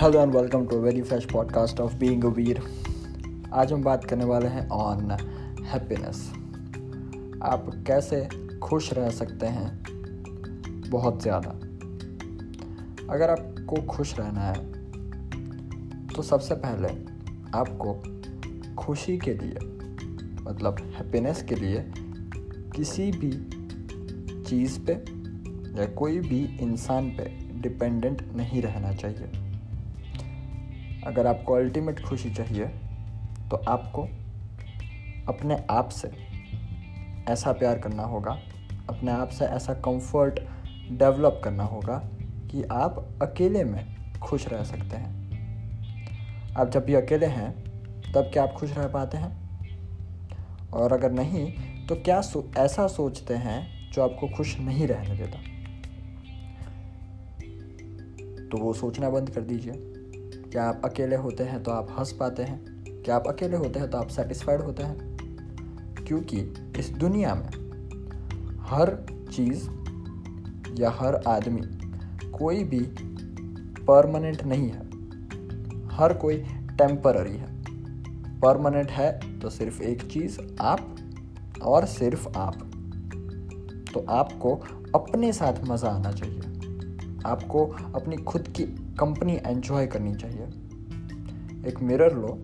Hello and welcome to very fresh podcast of being Veer आज हम बात करने वाले हैं ऑन हैप्पीनेस आप कैसे खुश रह सकते हैं? बहुत ज़्यादा। अगर आपको खुश रहना है तो सबसे पहले आपको खुशी के लिए मतलब हैप्पीनेस के लिए किसी भी चीज़ पे या कोई भी इंसान पे डिपेंडेंट नहीं रहना चाहिए। अगर आपको अल्टीमेट खुशी चाहिए तो आपको अपने आप से ऐसा प्यार करना होगा अपने आप से ऐसा कंफर्ट डेवलप करना होगा कि आप अकेले में खुश रह सकते हैं। आप जब भी अकेले हैं तब क्या आप खुश रह पाते हैं? और अगर नहीं तो क्या सो, ऐसा सोचते हैं जो आपको खुश नहीं रहने देता? तो वो सोचना बंद कर दीजिए। क्या आप अकेले होते हैं तो आप हंस पाते हैं? क्या आप अकेले होते हैं तो आप सेटिस्फाइड होते हैं? क्योंकि इस दुनिया में हर चीज़ या हर आदमी कोई भी परमानेंट नहीं है। हर कोई टेम्पररी है। परमानेंट है तो सिर्फ़ एक चीज़, आप और सिर्फ़ आप। तो आपको अपने साथ मज़ा आना चाहिए। आपको अपनी खुद की कंपनी एंजॉय करनी चाहिए। एक मिरर लो,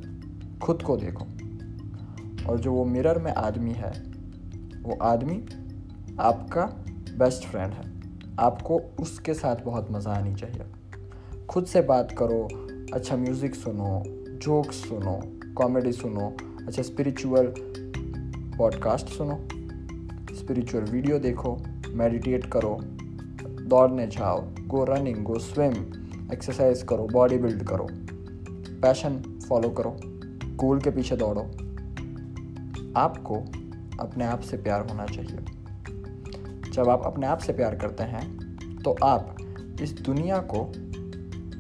खुद को देखो। और जो वो मिरर में आदमी है, वो आदमी आपका बेस्ट फ्रेंड है। आपको उसके साथ बहुत मज़ा आनी चाहिए। खुद से बात करो अच्छा म्यूज़िक सुनो जोक्स सुनो कॉमेडी सुनो अच्छा स्पिरिचुअल पॉडकास्ट सुनो स्पिरिचुअल वीडियो देखो मेडिटेट करो, दौड़ने जाओ go running go swim exercise करो बॉडी बिल्ड करो पैशन फॉलो करो गोल के पीछे दौड़ो। आपको अपने आप से प्यार होना चाहिए। जब आप अपने आप से प्यार करते हैं तो आप इस दुनिया को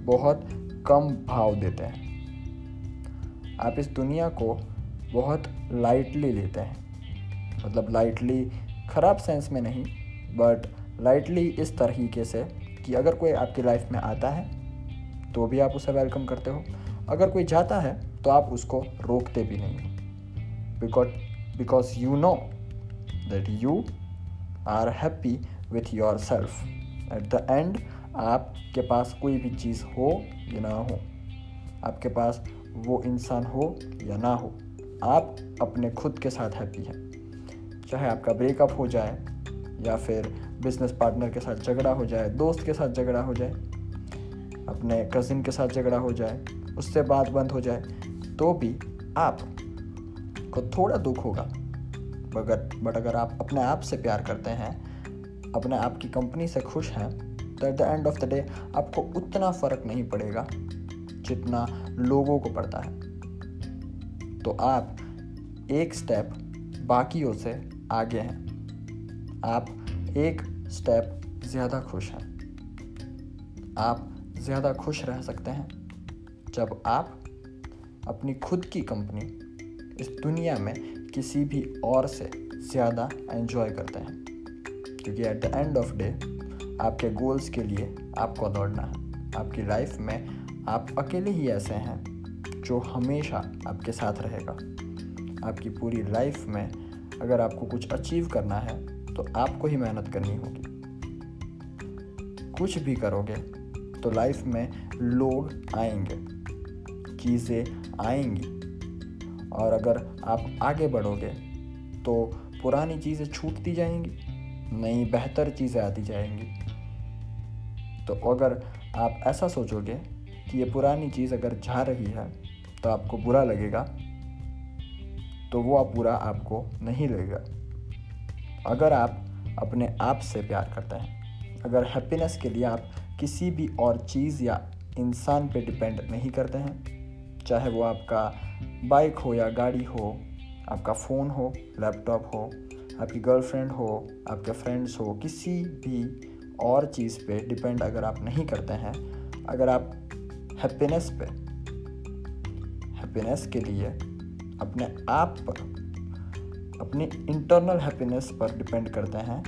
बहुत कम भाव देते हैं। आप इस दुनिया को बहुत लाइटली लेते हैं। मतलब लाइटली ख़राब सेंस में नहीं बट लाइटली इस तरीके से कि अगर कोई आपकी लाइफ में आता है तो भी आप उसे वेलकम करते हो। अगर कोई जाता है तो आप उसको रोकते भी नहीं हो। Because because you know that you are happy with your self at the end आपके पास कोई भी चीज़ हो या ना हो, आपके पास वो इंसान हो या ना हो, आप अपने खुद के साथ हैप्पी हैं। चाहे आपका ब्रेकअप हो जाए या फिर बिज़नेस पार्टनर के साथ झगड़ा हो जाए, दोस्त के साथ झगड़ा हो जाए, अपने कज़िन के साथ झगड़ा हो जाए, उससे बात बंद हो जाए तो भी आप को थोड़ा दुख होगा। मगर बट अगर आप अपने आप से प्यार करते हैं, अपने आप की कंपनी से खुश हैं तो at the end of the day आपको उतना फ़र्क नहीं पड़ेगा जितना लोगों को पड़ता है। तो आप एक स्टेप बाकियों से आगे हैं। आप एक स्टेप ज़्यादा खुश हैं। आप ज़्यादा खुश रह सकते हैं जब आप अपनी खुद की कंपनी इस दुनिया में किसी भी और से ज़्यादा एंजॉय करते हैं। क्योंकि at the end of day आपके गोल्स के लिए आपको दौड़ना है। आपकी लाइफ में आप अकेले ही ऐसे हैं जो हमेशा आपके साथ रहेगा। आपकी पूरी लाइफ में अगर आपको कुछ अचीव करना है तो आपको ही मेहनत करनी होगी। कुछ भी करोगे तो लाइफ में लोग आएँगे, चीज़ें आएँगी। और अगर आप आगे बढ़ोगे तो पुरानी चीज़ें छूटती जाएँगी, नई बेहतर चीज़ें आती जाएँगी। तो अगर आप ऐसा सोचोगे कि ये पुरानी चीज़ अगर जा रही है तो आपको बुरा लगेगा तो वो आप बुरा आपको नहीं लगेगा। अगर आप अपने आप से प्यार करते हैं, अगर हैप्पीनेस के लिए आप किसी भी और चीज़ या इंसान पे डिपेंड नहीं करते हैं, चाहे वो आपका बाइक हो या गाड़ी हो, आपका फ़ोन हो लैपटॉप हो, आपकी गर्लफ्रेंड हो, आपके फ्रेंड्स हो, किसी भी और चीज़ पे डिपेंड अगर आप नहीं करते हैं, अगर आप हैप्पीनेस पे हैप्पीनेस के लिए अपने आप पर अपनी इंटरनल हैप्पीनेस पर डिपेंड करते हैं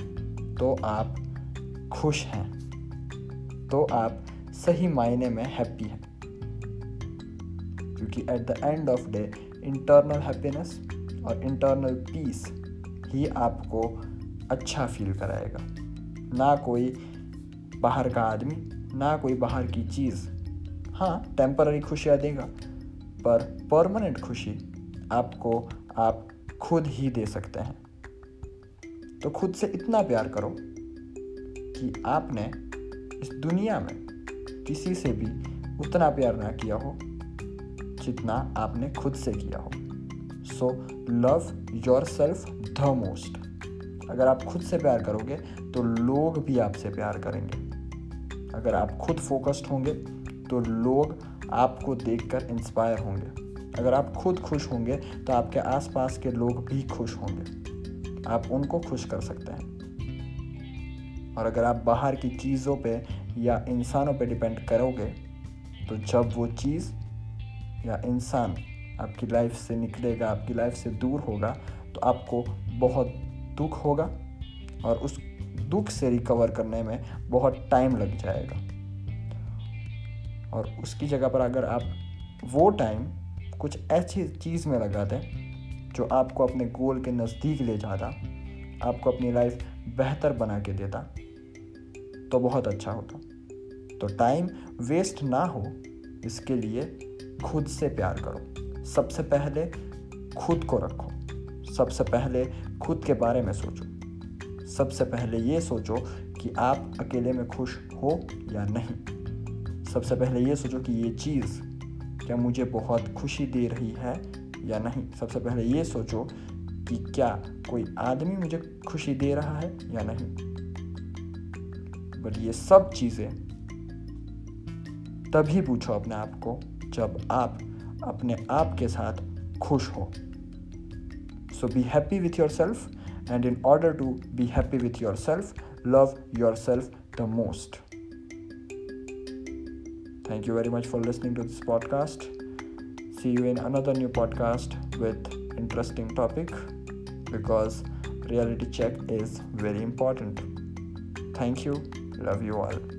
तो आप खुश हैं। तो आप सही मायने में हैप्पी हैं। क्योंकि at the end of day internal happiness और इंटरनल पीस ही आपको अच्छा फील कराएगा। ना कोई बाहर का आदमी, ना कोई बाहर की चीज़। हाँ टेम्पररी खुशियाँ देगा, पर परमानेंट खुशी आपको, आप खुद ही दे सकते हैं। तो खुद से इतना प्यार करो कि आपने इस दुनिया में किसी से भी उतना प्यार ना किया हो, जितना आपने खुद से किया हो। So love your self the most अगर आप खुद से प्यार करोगे तो लोग भी आपसे प्यार करेंगे। अगर आप खुद फोकस्ड होंगे तो लोग आपको देखकर इंस्पायर होंगे। अगर आप खुद खुश होंगे तो आपके आसपास के लोग भी खुश होंगे। आप उनको खुश कर सकते हैं। और अगर आप बाहर की चीज़ों पे या इंसानों पे डिपेंड करोगे तो जब वो चीज़ या इंसान आपकी लाइफ से निकलेगा, आपकी लाइफ से दूर होगा तो आपको बहुत दुख होगा और उस दुख से रिकवर करने में बहुत टाइम लग जाएगा। और उसकी जगह पर अगर आप वो टाइम कुछ ऐसी चीज़ में लगा दें, जो आपको अपने गोल के नज़दीक ले जाता, आपको अपनी लाइफ बेहतर बना के देता तो बहुत अच्छा होता। तो टाइम वेस्ट ना हो, इसके लिए खुद से प्यार करो। सबसे पहले खुद को रखो। सबसे पहले खुद के बारे में सोचो। सबसे पहले ये सोचो कि आप अकेले में खुश हो या नहीं। सबसे पहले ये सोचो कि ये चीज़ क्या मुझे बहुत खुशी दे रही है या नहीं? सबसे पहले ये सोचो कि क्या कोई आदमी मुझे खुशी दे रहा है या नहीं। बट ये सब चीज़ें तभी पूछो अपने आप को जब आप अपने आप के साथ खुश हो। So be happy with your self and in order to be happy with your self love your self the most Thank you very much for listening to this podcast. See you in another new podcast with interesting topic because reality check is very important. Thank you. Love you all.